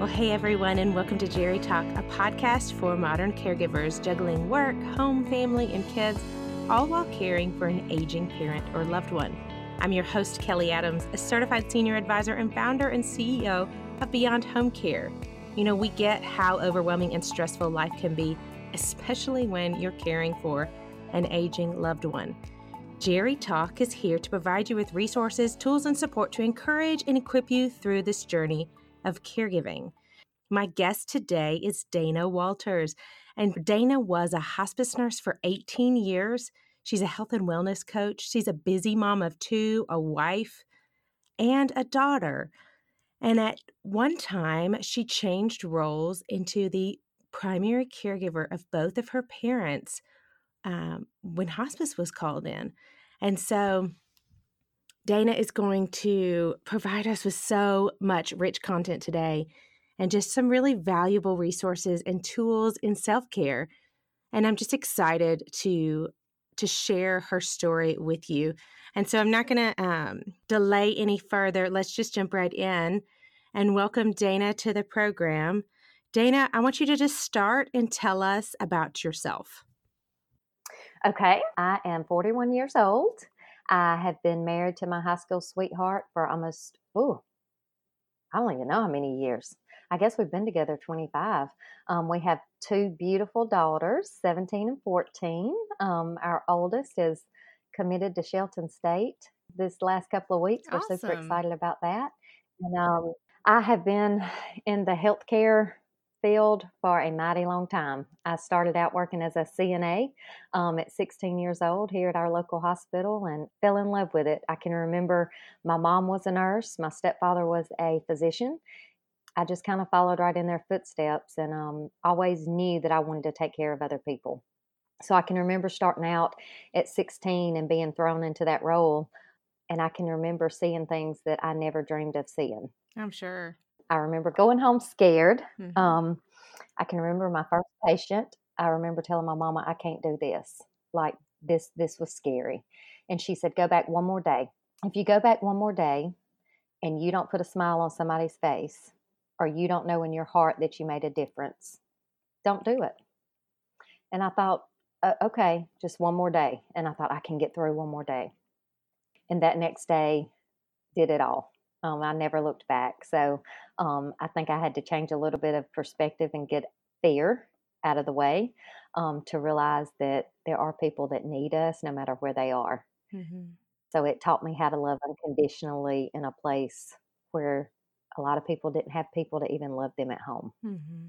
Well, hey everyone, and welcome to Jerry Talk, a podcast for modern caregivers juggling work, home, family, and kids, all while caring for an aging parent or loved one. I'm your host, Kelly Adams, a certified senior advisor and founder and CEO of Beyond Home Care. You know, we get how overwhelming and stressful life can be, especially when you're caring for an aging loved one. Jerry Talk is here to provide you with resources, tools, and support to encourage and equip you through this journey of caregiving. My guest today is Dana Walters, and Dana was a hospice nurse for 18 years. She's a health and wellness coach. She's a busy mom of two, a wife, and a daughter. And at one time, she changed roles into the primary caregiver of both of her parents um, when hospice was called in. And so Dana is going to provide us with so much rich content today and just some really valuable resources and tools in self-care. And I'm just excited to to share her story with you. And so I'm not going to um, delay any further. Let's just jump right in and welcome Dana to the program. Dana, I want you to just start and tell us about yourself. Okay, I am 41 years old. I have been married to my high school sweetheart for almost, oh, I don't even know how many years. I guess we've been together 25. Um, we have two beautiful daughters, 17 and 14. Um, our oldest is committed to Shelton State this last couple of weeks. We're super excited about that. And um, I have been in the healthcare field for a mighty long time. I started out working as a CNA um, at 16 years old here at our local hospital and fell in love with it. I can remember my mom was a nurse, my stepfather was a physician. I just kind of followed right in their footsteps and um, always knew that I wanted to take care of other people. So I can remember starting out at 16 and being thrown into that role. And I can remember seeing things that I never dreamed of seeing. I'm sure. I remember going home scared. Mm-hmm. Um, I can remember my first patient. I remember telling my mama, I can't do this. Like this, this was scary. And she said, go back one more day. If you go back one more day and you don't put a smile on somebody's face or you don't know in your heart that you made a difference, don't do it. And I thought, uh, okay, just one more day. And I thought, I can get through one more day. And that next day did it all. Um, I never looked back. So um, I think I had to change a little bit of perspective and get fear out of the way um, to realize that there are people that need us no matter where they are. Mm-hmm. So it taught me how to love unconditionally in a place where a lot of people didn't have people to even love them at home. Mm-hmm.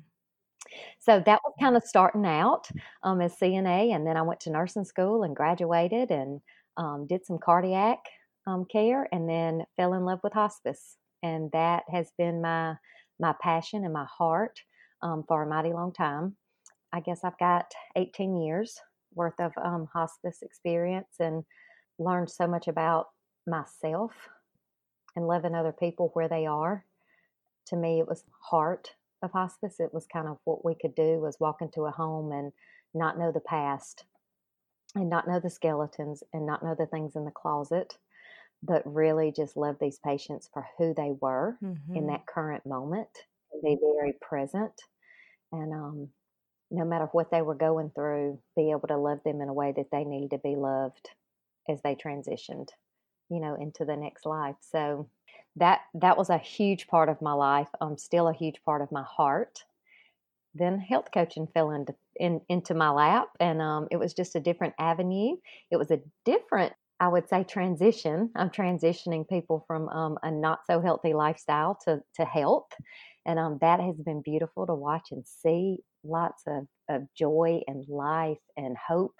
So that was kind of starting out um, as CNA, and then I went to nursing school and graduated and um, did some cardiac um, care and then fell in love with hospice. And that has been my my passion and my heart um, for a mighty long time. I guess I've got 18 years worth of um, hospice experience and learned so much about myself and loving other people where they are. To me, it was heart of hospice. It was kind of what we could do was walk into a home and not know the past and not know the skeletons and not know the things in the closet but really just love these patients for who they were mm-hmm. in that current moment be very present and um, no matter what they were going through be able to love them in a way that they needed to be loved as they transitioned you know into the next life so that that was a huge part of my life um still a huge part of my heart then health coaching fell into in, into my lap and um, it was just a different avenue it was a different I would say transition. I'm transitioning people from um, a not so healthy lifestyle to, to health. And um, that has been beautiful to watch and see lots of, of joy and life and hope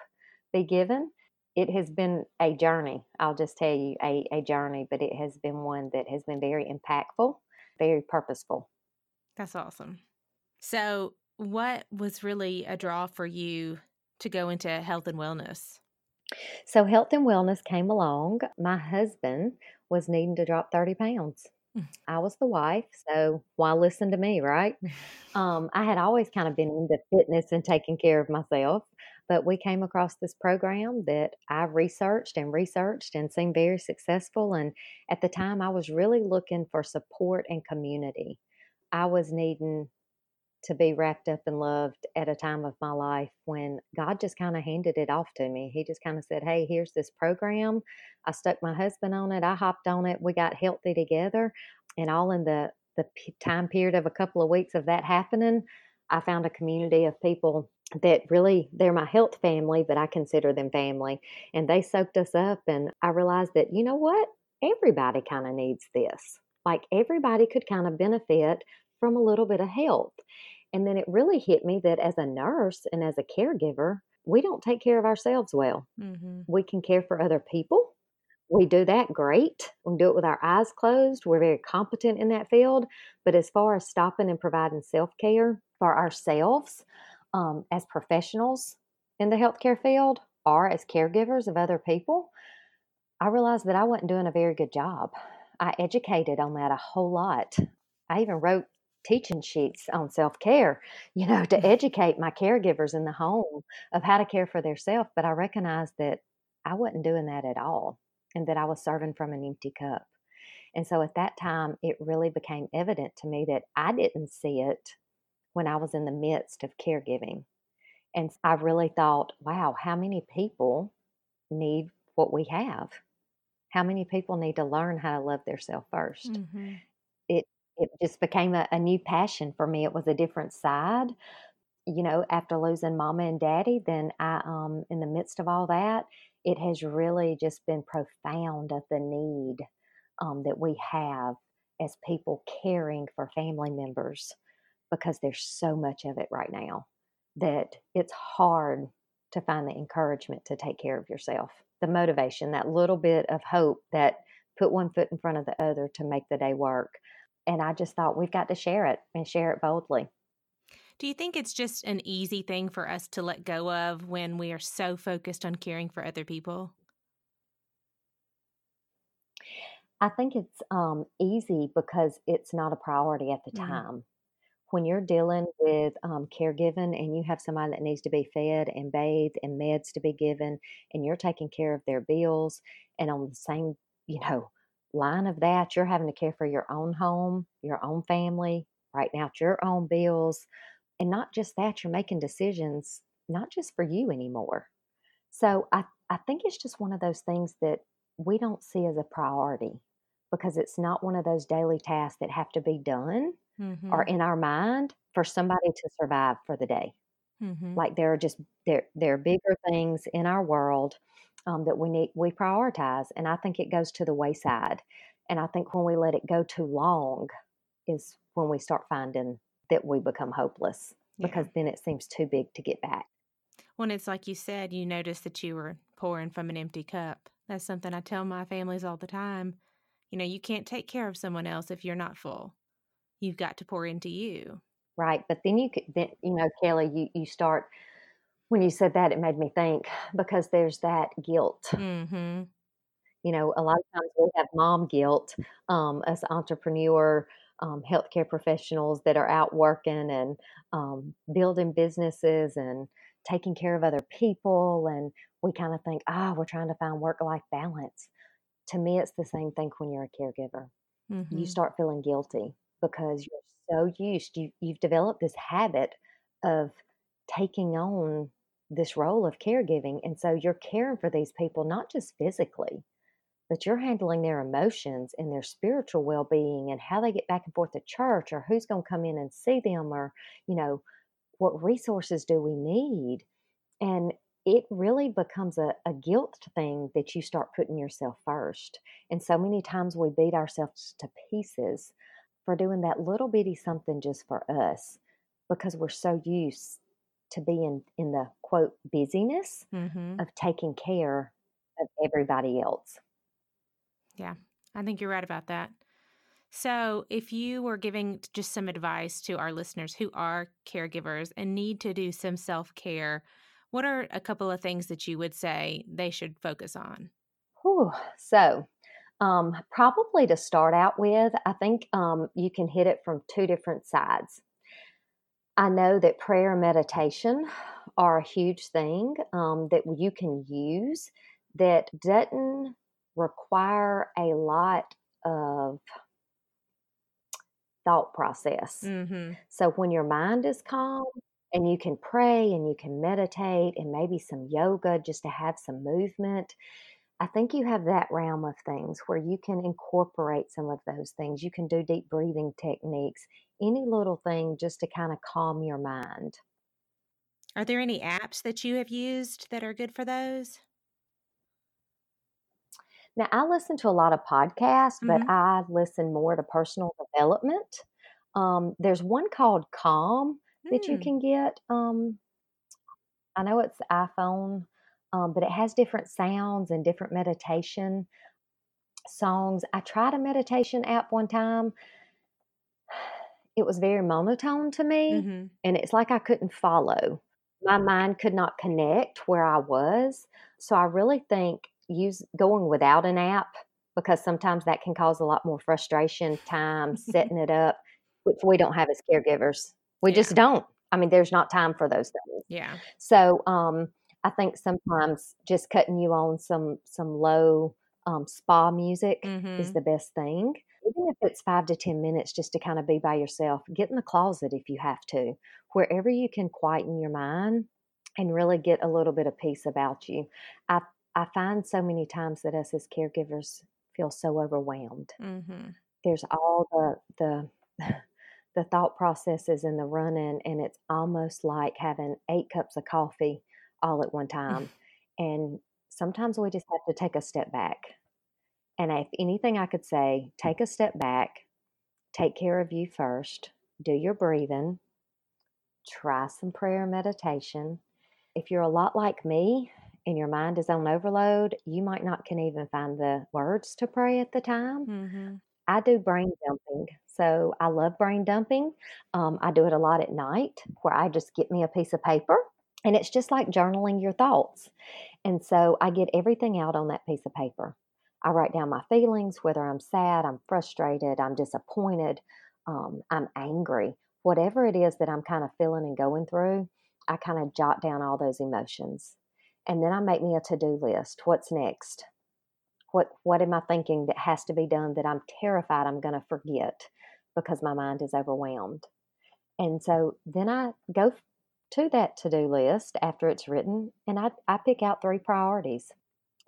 be given. It has been a journey. I'll just tell you a, a journey, but it has been one that has been very impactful, very purposeful. That's awesome. So, what was really a draw for you to go into health and wellness? So, health and wellness came along. My husband was needing to drop 30 pounds. Mm. I was the wife, so why listen to me, right? Um, I had always kind of been into fitness and taking care of myself, but we came across this program that I researched and researched and seemed very successful. And at the time, I was really looking for support and community. I was needing to be wrapped up and loved at a time of my life when God just kind of handed it off to me. He just kind of said, Hey, here's this program. I stuck my husband on it. I hopped on it. We got healthy together. And all in the, the time period of a couple of weeks of that happening, I found a community of people that really they're my health family, but I consider them family. And they soaked us up. And I realized that, you know what? Everybody kind of needs this. Like everybody could kind of benefit from a little bit of health. And then it really hit me that as a nurse and as a caregiver, we don't take care of ourselves well. Mm-hmm. We can care for other people. We do that great. We do it with our eyes closed. We're very competent in that field. But as far as stopping and providing self care for ourselves um, as professionals in the healthcare field or as caregivers of other people, I realized that I wasn't doing a very good job. I educated on that a whole lot. I even wrote teaching sheets on self care, you know, to educate my caregivers in the home of how to care for themselves. But I recognized that I wasn't doing that at all and that I was serving from an empty cup. And so at that time, it really became evident to me that I didn't see it when I was in the midst of caregiving. And I really thought, wow, how many people need what we have? How many people need to learn how to love themselves 1st mm-hmm. It it just became a, a new passion for me. It was a different side. You know, after losing mama and daddy, then I, um, in the midst of all that, it has really just been profound of the need um, that we have as people caring for family members because there's so much of it right now that it's hard to find the encouragement to take care of yourself, the motivation, that little bit of hope that put one foot in front of the other to make the day work and I just thought we've got to share it and share it boldly. Do you think it's just an easy thing for us to let go of when we are so focused on caring for other people? I think it's um, easy because it's not a priority at the mm-hmm. time. When you're dealing with um, caregiving and you have somebody that needs to be fed and bathed and meds to be given, and you're taking care of their bills, and on the same, you know, line of that, you're having to care for your own home, your own family, right now, your own bills. And not just that, you're making decisions not just for you anymore. So I, I think it's just one of those things that we don't see as a priority because it's not one of those daily tasks that have to be done mm-hmm. or in our mind for somebody to survive for the day. Mm-hmm. Like there are just there there are bigger things in our world um, that we need we prioritize and i think it goes to the wayside and i think when we let it go too long is when we start finding that we become hopeless yeah. because then it seems too big to get back when it's like you said you noticed that you were pouring from an empty cup that's something i tell my families all the time you know you can't take care of someone else if you're not full you've got to pour into you right but then you could then you know kelly you you start when you said that, it made me think because there's that guilt. Mm-hmm. You know, a lot of times we have mom guilt um, as entrepreneur um, healthcare professionals that are out working and um, building businesses and taking care of other people. And we kind of think, ah, oh, we're trying to find work life balance. To me, it's the same thing when you're a caregiver. Mm-hmm. You start feeling guilty because you're so used, you, you've developed this habit of taking on this role of caregiving. And so you're caring for these people, not just physically, but you're handling their emotions and their spiritual well being and how they get back and forth to church or who's going to come in and see them or, you know, what resources do we need? And it really becomes a, a guilt thing that you start putting yourself first. And so many times we beat ourselves to pieces for doing that little bitty something just for us because we're so used to being in the quote busyness mm-hmm. of taking care of everybody else. Yeah, I think you're right about that. So, if you were giving just some advice to our listeners who are caregivers and need to do some self care, what are a couple of things that you would say they should focus on? Whew. So, um, probably to start out with, I think um, you can hit it from two different sides. I know that prayer and meditation are a huge thing um, that you can use that doesn't require a lot of thought process. Mm-hmm. So when your mind is calm and you can pray and you can meditate and maybe some yoga just to have some movement, I think you have that realm of things where you can incorporate some of those things. You can do deep breathing techniques, any little thing just to kind of calm your mind. Are there any apps that you have used that are good for those? Now, I listen to a lot of podcasts, mm-hmm. but I listen more to personal development. Um, there's one called Calm that you hmm. can get. Um, I know it's iPhone, um, but it has different sounds and different meditation songs. I tried a meditation app one time. It was very monotone to me, mm-hmm. and it's like I couldn't follow. My mind could not connect where I was. So I really think use going without an app because sometimes that can cause a lot more frustration, time setting it up, which we don't have as caregivers. We yeah. just don't. I mean, there's not time for those things. Yeah. So um, I think sometimes just cutting you on some some low um, spa music mm-hmm. is the best thing. Even if it's five to ten minutes, just to kind of be by yourself. Get in the closet if you have to, wherever you can quieten your mind and really get a little bit of peace about you. I I find so many times that us as caregivers feel so overwhelmed. Mm-hmm. There's all the the the thought processes and the running, and it's almost like having eight cups of coffee all at one time. and sometimes we just have to take a step back. And if anything I could say, take a step back, take care of you first, do your breathing, try some prayer meditation. If you're a lot like me, and your mind is on overload, you might not can even find the words to pray at the time. Mm-hmm. I do brain dumping. So I love brain dumping. Um, I do it a lot at night where I just get me a piece of paper and it's just like journaling your thoughts. And so I get everything out on that piece of paper. I write down my feelings, whether I'm sad, I'm frustrated, I'm disappointed, um, I'm angry, whatever it is that I'm kind of feeling and going through, I kind of jot down all those emotions. And then I make me a to do list. What's next? What, what am I thinking that has to be done that I'm terrified I'm going to forget because my mind is overwhelmed? And so then I go to that to do list after it's written and I, I pick out three priorities.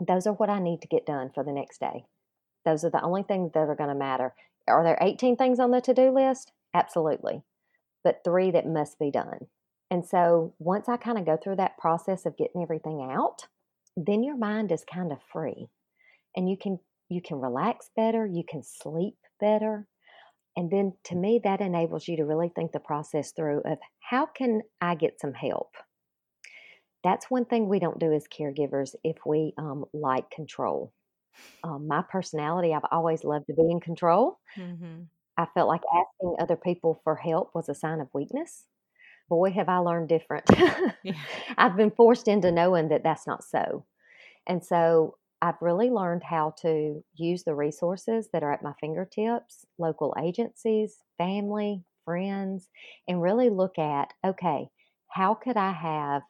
Those are what I need to get done for the next day. Those are the only things that are going to matter. Are there 18 things on the to do list? Absolutely. But three that must be done. And so once I kind of go through that process of getting everything out, then your mind is kind of free. And you can you can relax better, you can sleep better. And then to me that enables you to really think the process through of how can I get some help? That's one thing we don't do as caregivers if we um, like control. Um, my personality, I've always loved to be in control. Mm-hmm. I felt like asking other people for help was a sign of weakness boy, have I learned different. yeah. I've been forced into knowing that that's not so. And so I've really learned how to use the resources that are at my fingertips, local agencies, family, friends, and really look at okay, how could I have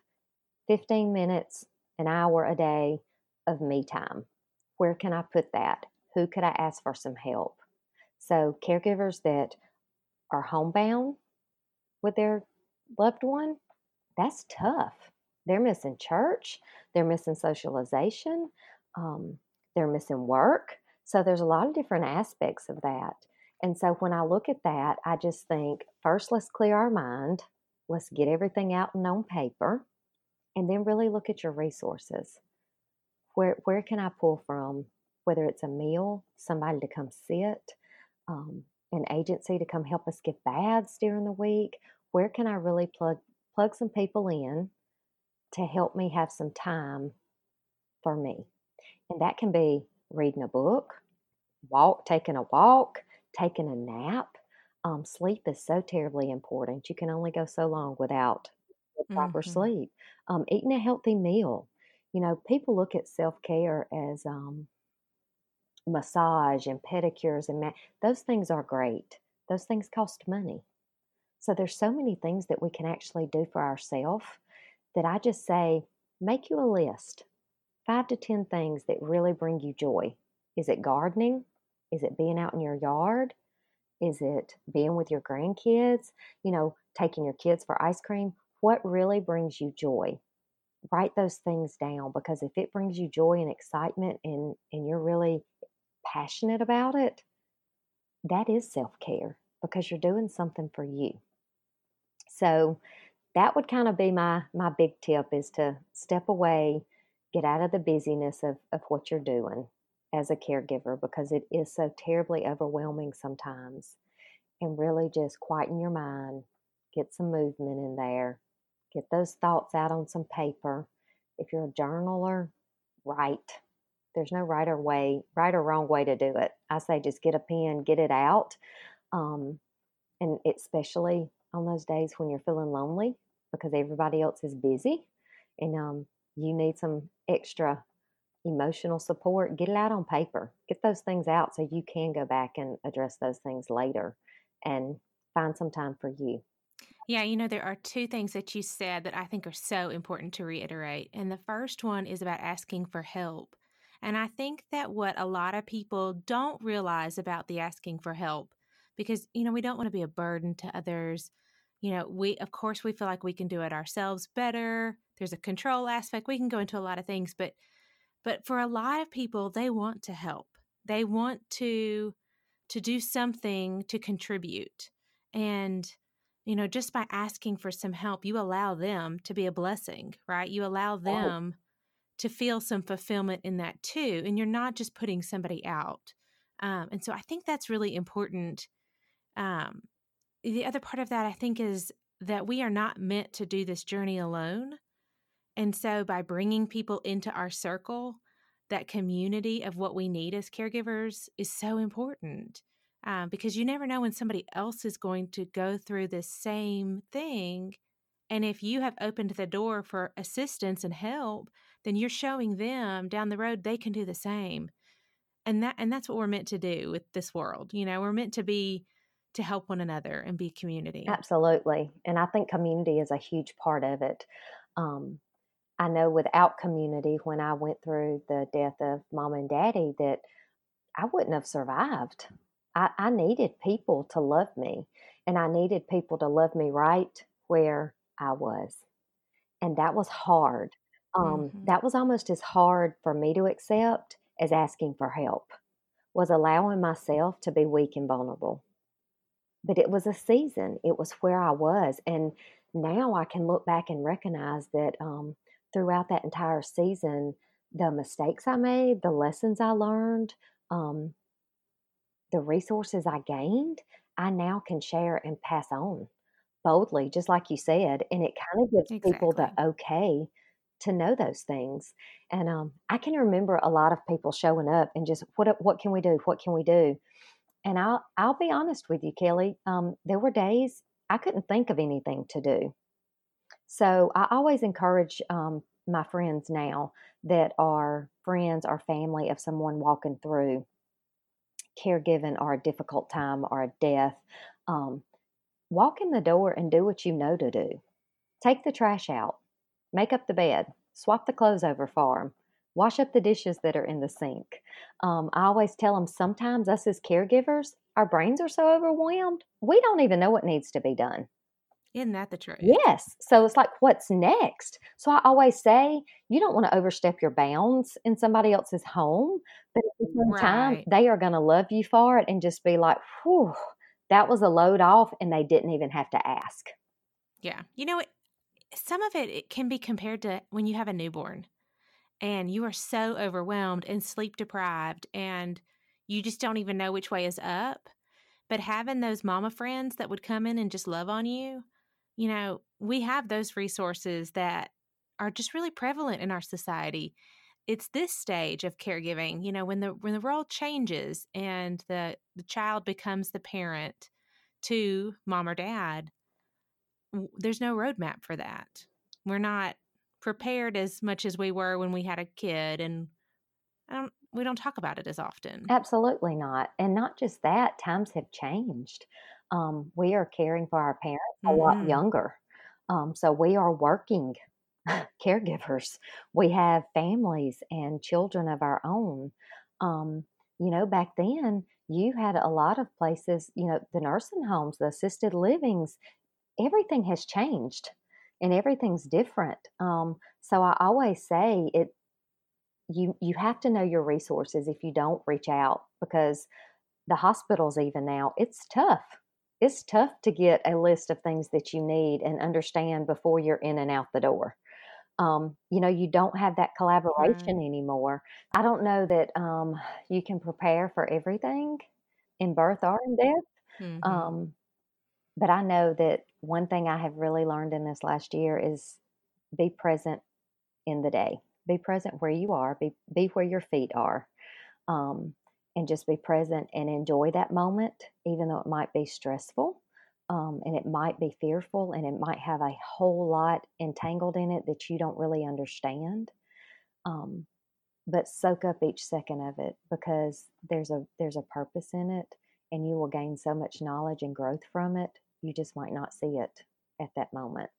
15 minutes, an hour a day of me time? Where can I put that? Who could I ask for some help? So, caregivers that are homebound with their loved one, that's tough. They're missing church, they're missing socialization, um, they're missing work. So there's a lot of different aspects of that. And so when I look at that, I just think first, let's clear our mind, let's get everything out and on paper, and then really look at your resources. Where, where can I pull from? Whether it's a meal, somebody to come sit, um, an agency to come help us give baths during the week, where can I really plug plug some people in to help me have some time for me? And that can be reading a book, walk, taking a walk, taking a nap. Um, sleep is so terribly important. You can only go so long without proper mm-hmm. sleep. Um, eating a healthy meal. You know, people look at self care as um, massage and pedicures and ma- those things are great. Those things cost money. So there's so many things that we can actually do for ourselves that I just say, make you a list. Five to 10 things that really bring you joy. Is it gardening? Is it being out in your yard? Is it being with your grandkids? You know, taking your kids for ice cream? What really brings you joy? Write those things down because if it brings you joy and excitement and, and you're really passionate about it, that is self care because you're doing something for you. So that would kind of be my my big tip is to step away, get out of the busyness of, of what you're doing as a caregiver because it is so terribly overwhelming sometimes. And really just quieten your mind, get some movement in there, get those thoughts out on some paper. If you're a journaler, write. There's no right or way, right or wrong way to do it. I say just get a pen, get it out. Um, and especially on those days when you're feeling lonely because everybody else is busy and um, you need some extra emotional support, get it out on paper. Get those things out so you can go back and address those things later and find some time for you. Yeah, you know, there are two things that you said that I think are so important to reiterate. And the first one is about asking for help. And I think that what a lot of people don't realize about the asking for help, because, you know, we don't want to be a burden to others. You know, we, of course, we feel like we can do it ourselves better. There's a control aspect. We can go into a lot of things, but but for a lot of people, they want to help. They want to to do something to contribute. And you know, just by asking for some help, you allow them to be a blessing, right? You allow them oh. to feel some fulfillment in that too. And you're not just putting somebody out. Um, and so I think that's really important. Um, the other part of that, I think, is that we are not meant to do this journey alone. And so by bringing people into our circle, that community of what we need as caregivers is so important um, because you never know when somebody else is going to go through the same thing. And if you have opened the door for assistance and help, then you're showing them down the road they can do the same. And that and that's what we're meant to do with this world. You know, we're meant to be to help one another and be community. Absolutely. And I think community is a huge part of it. Um, I know without community, when I went through the death of mom and daddy, that I wouldn't have survived. I, I needed people to love me, and I needed people to love me right where I was. And that was hard. Um, mm-hmm. That was almost as hard for me to accept as asking for help, was allowing myself to be weak and vulnerable. But it was a season, it was where I was. And now I can look back and recognize that um, throughout that entire season, the mistakes I made, the lessons I learned, um, the resources I gained, I now can share and pass on boldly, just like you said. And it kind of gives exactly. people the okay to know those things. And um, I can remember a lot of people showing up and just what what can we do? What can we do? And I'll I'll be honest with you, Kelly. Um, there were days I couldn't think of anything to do. So I always encourage um, my friends now that are friends or family of someone walking through caregiving or a difficult time or a death. Um, walk in the door and do what you know to do. Take the trash out, make up the bed, swap the clothes over for them, wash up the dishes that are in the sink. Um, I always tell them sometimes us as caregivers, our brains are so overwhelmed, we don't even know what needs to be done. Isn't that the truth? Yes. So it's like, what's next? So I always say, you don't want to overstep your bounds in somebody else's home, but at the same right. time, they are going to love you for it and just be like, whew, that was a load off, and they didn't even have to ask. Yeah. You know, some of it, it can be compared to when you have a newborn and you are so overwhelmed and sleep deprived and you just don't even know which way is up. But having those mama friends that would come in and just love on you, you know, we have those resources that are just really prevalent in our society. It's this stage of caregiving, you know, when the when the role changes and the the child becomes the parent to mom or dad, there's no roadmap for that. We're not prepared as much as we were when we had a kid and I don't we don't talk about it as often. Absolutely not. And not just that, times have changed um, we are caring for our parents a mm-hmm. lot younger. Um, so we are working caregivers. We have families and children of our own. Um, you know, back then you had a lot of places, you know, the nursing homes, the assisted livings, everything has changed and everything's different. Um, so I always say it you you have to know your resources if you don't reach out because the hospitals even now it's tough it's tough to get a list of things that you need and understand before you're in and out the door um, you know you don't have that collaboration right. anymore i don't know that um, you can prepare for everything in birth or in death mm-hmm. um, but i know that one thing i have really learned in this last year is be present in the day. Be present where you are be be where your feet are um, and just be present and enjoy that moment even though it might be stressful um, and it might be fearful and it might have a whole lot entangled in it that you don't really understand um, but soak up each second of it because there's a there's a purpose in it and you will gain so much knowledge and growth from it you just might not see it at that moment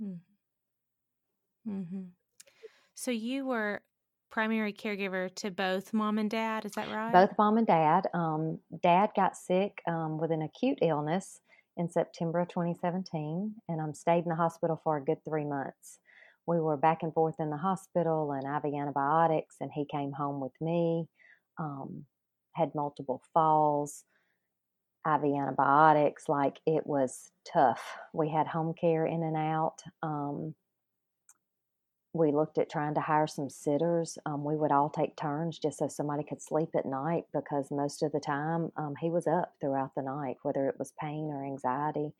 hmm Mm-hmm. So you were primary caregiver to both mom and dad, is that right? Both mom and dad. Um, dad got sick um, with an acute illness in September of 2017 and um, stayed in the hospital for a good three months. We were back and forth in the hospital and IV antibiotics, and he came home with me. Um, had multiple falls, IV antibiotics. Like it was tough. We had home care in and out. Um, we looked at trying to hire some sitters. Um, we would all take turns just so somebody could sleep at night because most of the time um, he was up throughout the night, whether it was pain or anxiety.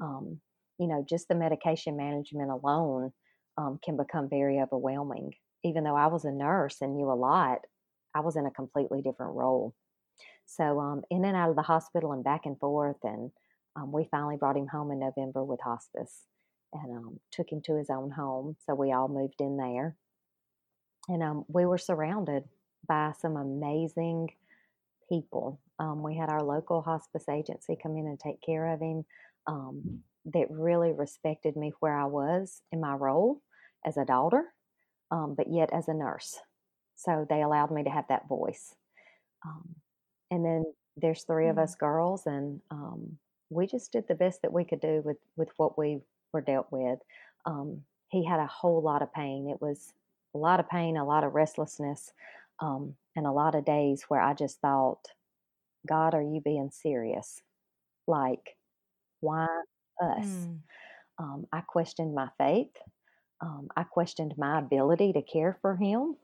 Um, you know, just the medication management alone um, can become very overwhelming. Even though I was a nurse and knew a lot, I was in a completely different role. So, um, in and out of the hospital and back and forth, and um, we finally brought him home in November with hospice and um, took him to his own home. So we all moved in there. And um, we were surrounded by some amazing people. Um, we had our local hospice agency come in and take care of him um, that really respected me where I was in my role as a daughter, but yet as a nurse. So they allowed me to have that voice. Um, and then there's 3 mm-hmm. of us girls, and we just did the best that we could do with, with what we were dealt with. Um, he had a whole lot of pain. It was a lot of pain, a lot of restlessness, um, and a lot of days where I just thought, God, are you being serious? Like, why us? Mm. Um, I questioned my faith. Um, I questioned my ability to care for him.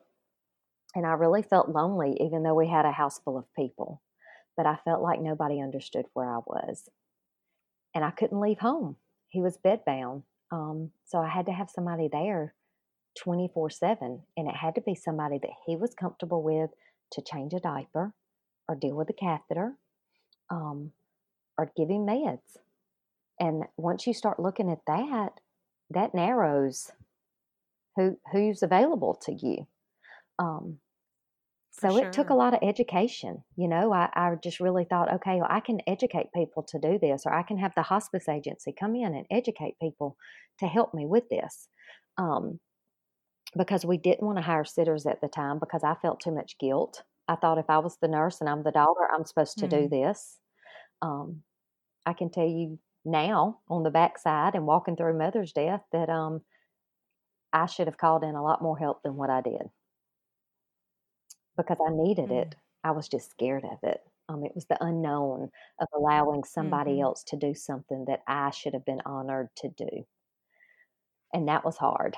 And I really felt lonely, even though we had a house full of people. But I felt like nobody understood where I was. And I couldn't leave home he was bedbound. Um, so I had to have somebody there 24 7. And it had to be somebody that he was comfortable with to change a diaper or deal with a catheter um, or give him meds. And once you start looking at that, that narrows who who's available to you. Um, so sure. it took a lot of education. You know, I, I just really thought, okay, well, I can educate people to do this, or I can have the hospice agency come in and educate people to help me with this. Um, because we didn't want to hire sitters at the time because I felt too much guilt. I thought if I was the nurse and I'm the daughter, I'm supposed to mm-hmm. do this. Um, I can tell you now on the backside and walking through mother's death that um, I should have called in a lot more help than what I did because I needed mm-hmm. it. I was just scared of it. Um, it was the unknown of allowing somebody mm-hmm. else to do something that I should have been honored to do. And that was hard.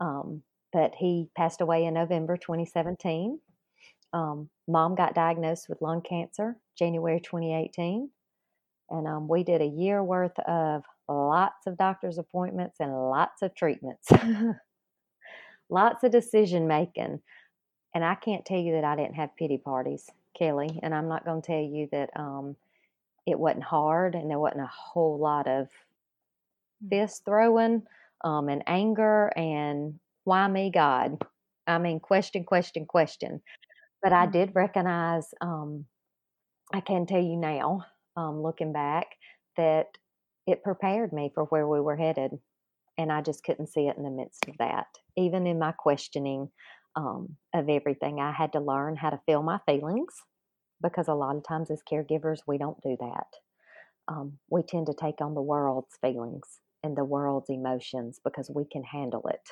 Um, but he passed away in November 2017. Um, mom got diagnosed with lung cancer January 2018. And um, we did a year worth of lots of doctor's appointments and lots of treatments, lots of decision making. And I can't tell you that I didn't have pity parties, Kelly. And I'm not going to tell you that um, it wasn't hard and there wasn't a whole lot of hmm. fist throwing um, and anger and why me, God? I mean, question, question, question. But I did recognize, um, I can tell you now, um, looking back, that it prepared me for where we were headed. And I just couldn't see it in the midst of that. Even in my questioning, um, of everything. I had to learn how to feel my feelings. because a lot of times as caregivers, we don't do that. Um, we tend to take on the world's feelings and the world's emotions because we can handle it.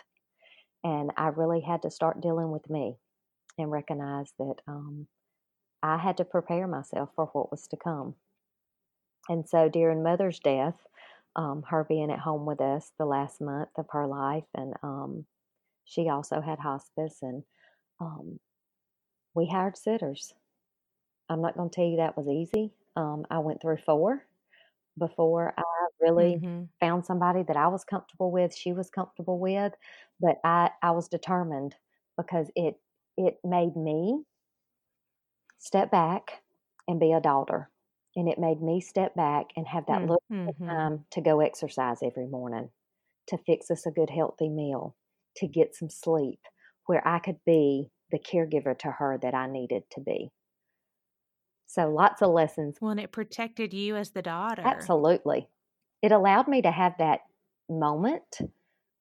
And I really had to start dealing with me and recognize that um, I had to prepare myself for what was to come. And so during Mother's death, um, her being at home with us the last month of her life, and um, she also had hospice, and um, we hired sitters. I'm not going to tell you that was easy. Um, I went through four before I really mm-hmm. found somebody that I was comfortable with, she was comfortable with, but I, I was determined because it it made me step back and be a daughter. And it made me step back and have that mm, little mm-hmm. time to go exercise every morning, to fix us a good, healthy meal, to get some sleep, where I could be the caregiver to her that I needed to be. So lots of lessons. Well, and it protected you as the daughter. Absolutely. It allowed me to have that moment,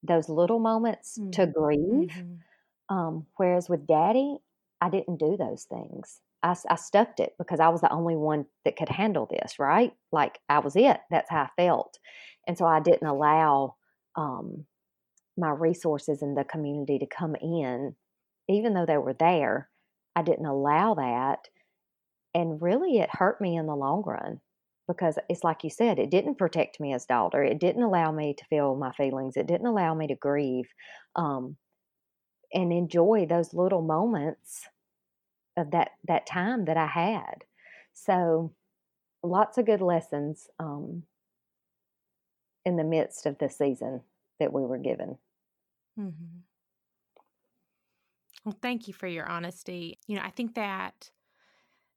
those little moments mm-hmm. to grieve. Mm-hmm. Um, whereas with daddy, I didn't do those things. I, I stuffed it because I was the only one that could handle this, right? Like I was it. That's how I felt. And so I didn't allow um, my resources in the community to come in, even though they were there. I didn't allow that. And really, it hurt me in the long run because it's like you said, it didn't protect me as daughter. It didn't allow me to feel my feelings. It didn't allow me to grieve um, and enjoy those little moments of that that time that I had. So lots of good lessons um, in the midst of the season that we were given. Mm-hmm. Well, thank you for your honesty. You know, I think that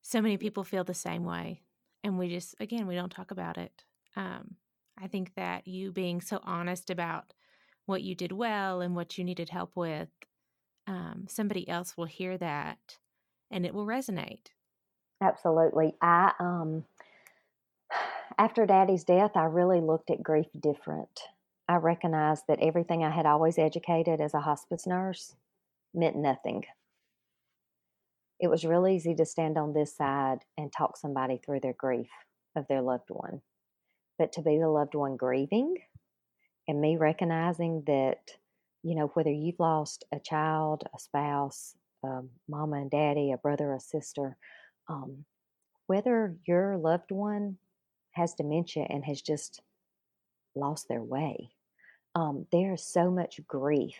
so many people feel the same way, and we just again we don't talk about it. Um, I think that you being so honest about what you did well and what you needed help with, um, somebody else will hear that and it will resonate. Absolutely. I um after daddy's death, I really looked at grief different. I recognized that everything I had always educated as a hospice nurse meant nothing. It was real easy to stand on this side and talk somebody through their grief of their loved one. But to be the loved one grieving and me recognizing that, you know, whether you've lost a child, a spouse, um, mama and daddy, a brother, a sister, um, whether your loved one has dementia and has just lost their way, um, there is so much grief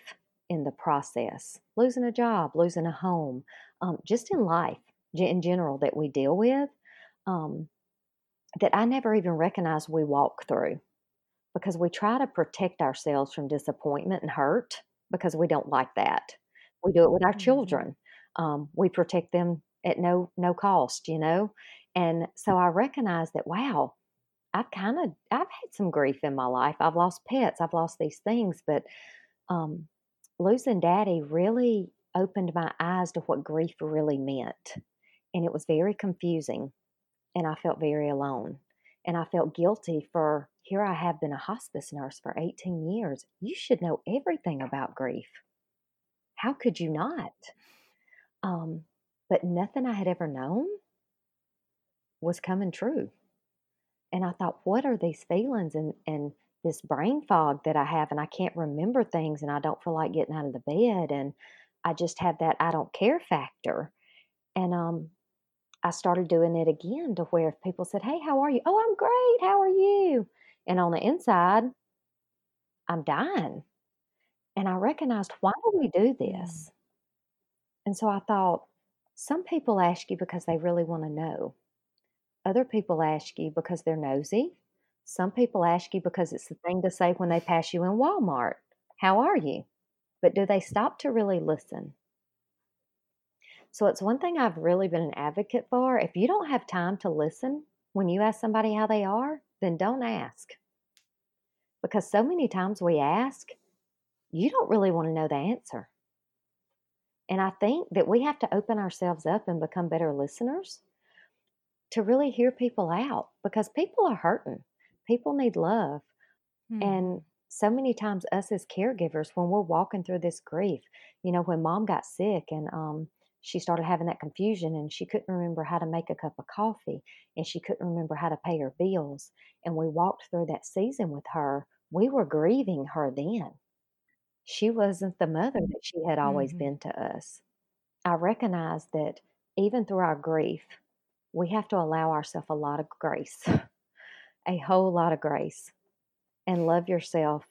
in the process losing a job, losing a home, um, just in life in general that we deal with um, that I never even recognize we walk through because we try to protect ourselves from disappointment and hurt because we don't like that. We do it with our mm-hmm. children. Um, we protect them at no no cost, you know. And so I recognize that wow, I've kind of I've had some grief in my life. I've lost pets, I've lost these things, but um, losing daddy really opened my eyes to what grief really meant. And it was very confusing. And I felt very alone. And I felt guilty for here I have been a hospice nurse for 18 years. You should know everything about grief. How could you not? Um, but nothing I had ever known was coming true. And I thought, what are these feelings and, and this brain fog that I have? And I can't remember things and I don't feel like getting out of the bed. And I just have that I don't care factor. And um, I started doing it again to where if people said, Hey, how are you? Oh, I'm great. How are you? And on the inside, I'm dying. And I recognized, why do we do this? And so I thought, some people ask you because they really want to know. Other people ask you because they're nosy. Some people ask you because it's the thing to say when they pass you in Walmart. How are you? But do they stop to really listen? So it's one thing I've really been an advocate for. If you don't have time to listen when you ask somebody how they are, then don't ask. Because so many times we ask, you don't really want to know the answer. And I think that we have to open ourselves up and become better listeners to really hear people out because people are hurting. People need love. Hmm. And so many times, us as caregivers, when we're walking through this grief, you know, when mom got sick and um, she started having that confusion and she couldn't remember how to make a cup of coffee and she couldn't remember how to pay her bills. And we walked through that season with her. We were grieving her then. She wasn't the mother that she had always mm-hmm. been to us. I recognize that even through our grief, we have to allow ourselves a lot of grace, a whole lot of grace, and love yourself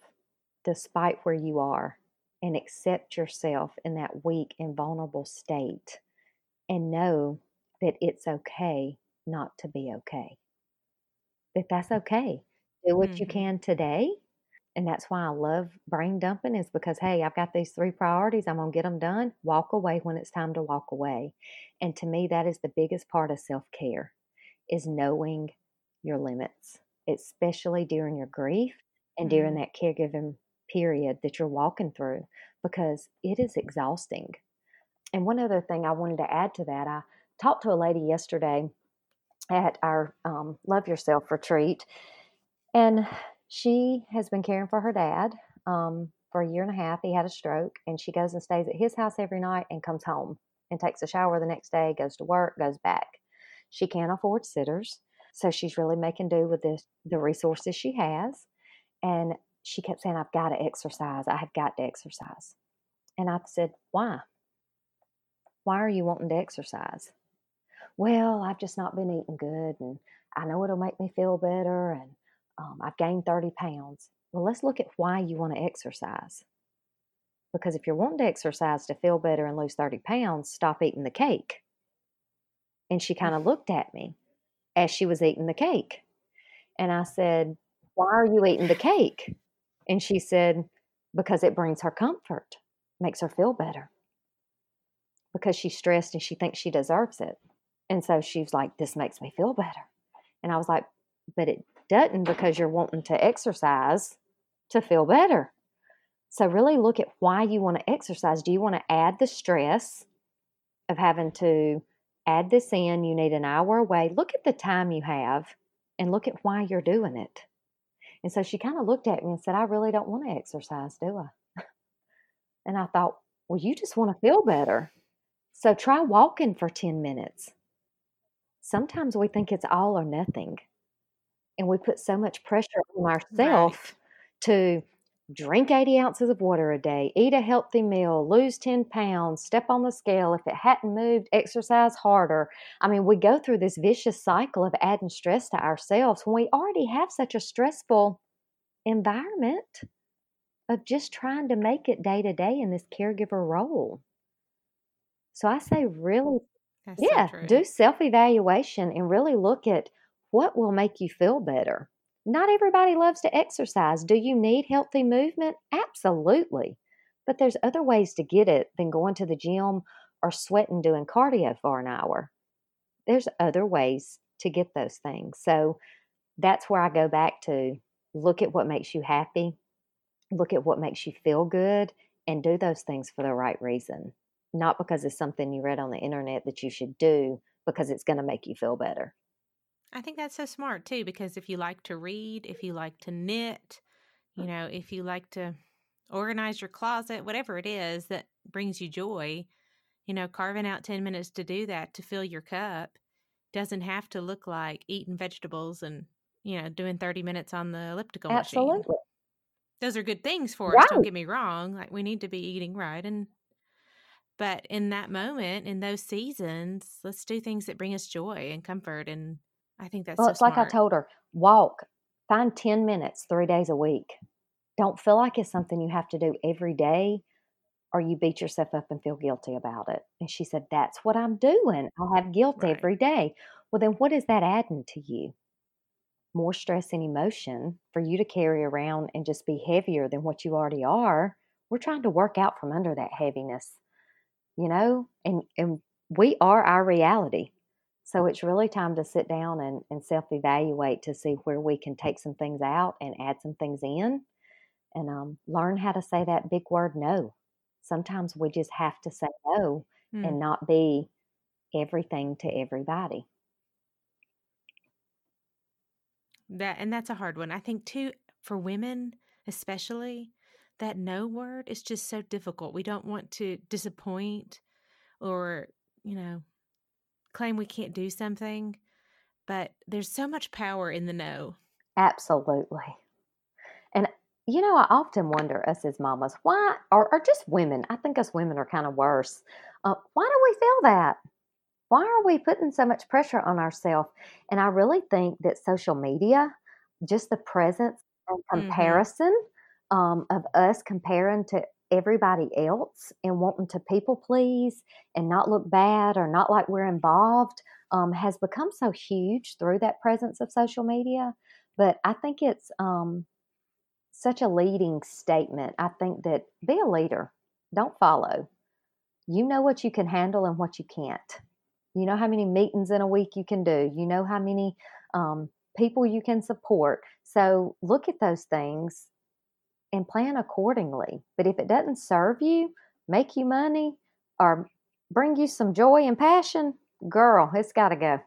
despite where you are and accept yourself in that weak and vulnerable state and know that it's okay not to be okay. That that's okay. Do what mm-hmm. you can today. And that's why I love brain dumping is because, hey, I've got these three priorities. I'm going to get them done. Walk away when it's time to walk away. And to me, that is the biggest part of self care is knowing your limits, especially during your grief and mm-hmm. during that caregiving period that you're walking through because it is exhausting. And one other thing I wanted to add to that, I talked to a lady yesterday at our um, Love Yourself retreat, and she has been caring for her dad um, for a year and a half. He had a stroke, and she goes and stays at his house every night and comes home and takes a shower the next day, goes to work, goes back. She can't afford sitters, so she's really making do with the, the resources she has. And she kept saying, I've got to exercise. I have got to exercise. And I said, Why? Why are you wanting to exercise? Well, I've just not been eating good and I know it'll make me feel better and um, I've gained 30 pounds. Well, let's look at why you want to exercise. Because if you're wanting to exercise to feel better and lose 30 pounds, stop eating the cake. And she kind of looked at me as she was eating the cake. And I said, Why are you eating the cake? And she said, Because it brings her comfort, makes her feel better. Because she's stressed and she thinks she deserves it. And so she's like, This makes me feel better. And I was like, But it doesn't because you're wanting to exercise to feel better. So, really look at why you want to exercise. Do you want to add the stress of having to add this in? You need an hour away. Look at the time you have and look at why you're doing it. And so she kind of looked at me and said, I really don't want to exercise, do I? And I thought, well, you just want to feel better. So try walking for 10 minutes. Sometimes we think it's all or nothing. And we put so much pressure on ourselves right. to drink 80 ounces of water a day, eat a healthy meal, lose 10 pounds, step on the scale. If it hadn't moved, exercise harder. I mean, we go through this vicious cycle of adding stress to ourselves when we already have such a stressful environment of just trying to make it day to day in this caregiver role. So I say, really, That's yeah, so do self evaluation and really look at what will make you feel better not everybody loves to exercise. Do you need healthy movement? Absolutely. But there's other ways to get it than going to the gym or sweating doing cardio for an hour. There's other ways to get those things. So that's where I go back to look at what makes you happy, look at what makes you feel good, and do those things for the right reason. Not because it's something you read on the internet that you should do because it's going to make you feel better. I think that's so smart too, because if you like to read, if you like to knit, you know, if you like to organize your closet, whatever it is that brings you joy, you know, carving out 10 minutes to do that to fill your cup doesn't have to look like eating vegetables and, you know, doing 30 minutes on the elliptical Absolutely. machine. Those are good things for right. us, don't get me wrong. Like we need to be eating right and but in that moment, in those seasons, let's do things that bring us joy and comfort and I think that's well. So it's smart. like I told her: walk, find ten minutes, three days a week. Don't feel like it's something you have to do every day, or you beat yourself up and feel guilty about it. And she said, "That's what I'm doing. I have guilt right. every day." Well, then what is that adding to you? More stress and emotion for you to carry around and just be heavier than what you already are. We're trying to work out from under that heaviness, you know, and and we are our reality. So it's really time to sit down and, and self evaluate to see where we can take some things out and add some things in and um, learn how to say that big word no. Sometimes we just have to say no mm. and not be everything to everybody. That and that's a hard one. I think too for women especially that no word is just so difficult. We don't want to disappoint or you know, claim we can't do something, but there's so much power in the no. Absolutely. And you know, I often wonder, us as mamas, why, or, or just women, I think us women are kind of worse. Uh, why do we feel that? Why are we putting so much pressure on ourselves? And I really think that social media, just the presence and mm-hmm. comparison mm-hmm. um, of us comparing to everybody else and wanting to people please and not look bad or not like we're involved um, has become so huge through that presence of social media. But I think it's um, such a leading statement. I think that be a leader, don't follow. You know what you can handle and what you can't. You know how many meetings in a week you can do. You know how many um, people you can support. So look at those things and plan accordingly. But if it doesn't serve you, make you money, or bring you some joy and passion, girl, it's got to go.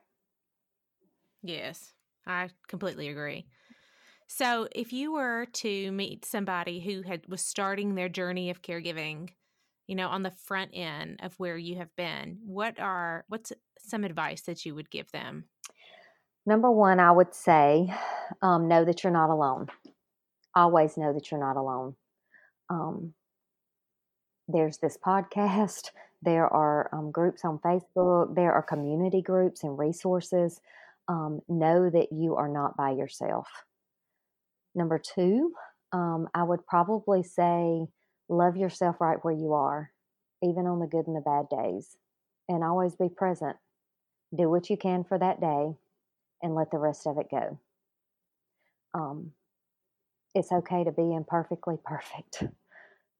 Yes, I completely agree. So, if you were to meet somebody who had was starting their journey of caregiving, you know, on the front end of where you have been, what are what's some advice that you would give them? Number one, I would say, um, know that you're not alone. Always know that you're not alone. Um, there's this podcast. There are um, groups on Facebook. There are community groups and resources. Um, know that you are not by yourself. Number two, um, I would probably say love yourself right where you are, even on the good and the bad days, and always be present. Do what you can for that day and let the rest of it go. Um, it's okay to be imperfectly perfect.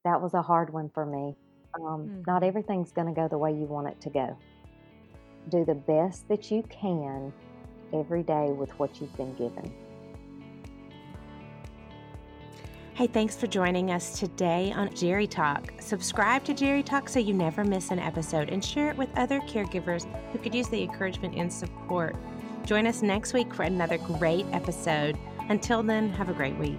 That was a hard one for me. Um, mm. Not everything's going to go the way you want it to go. Do the best that you can every day with what you've been given. Hey, thanks for joining us today on Jerry Talk. Subscribe to Jerry Talk so you never miss an episode and share it with other caregivers who could use the encouragement and support. Join us next week for another great episode. Until then, have a great week.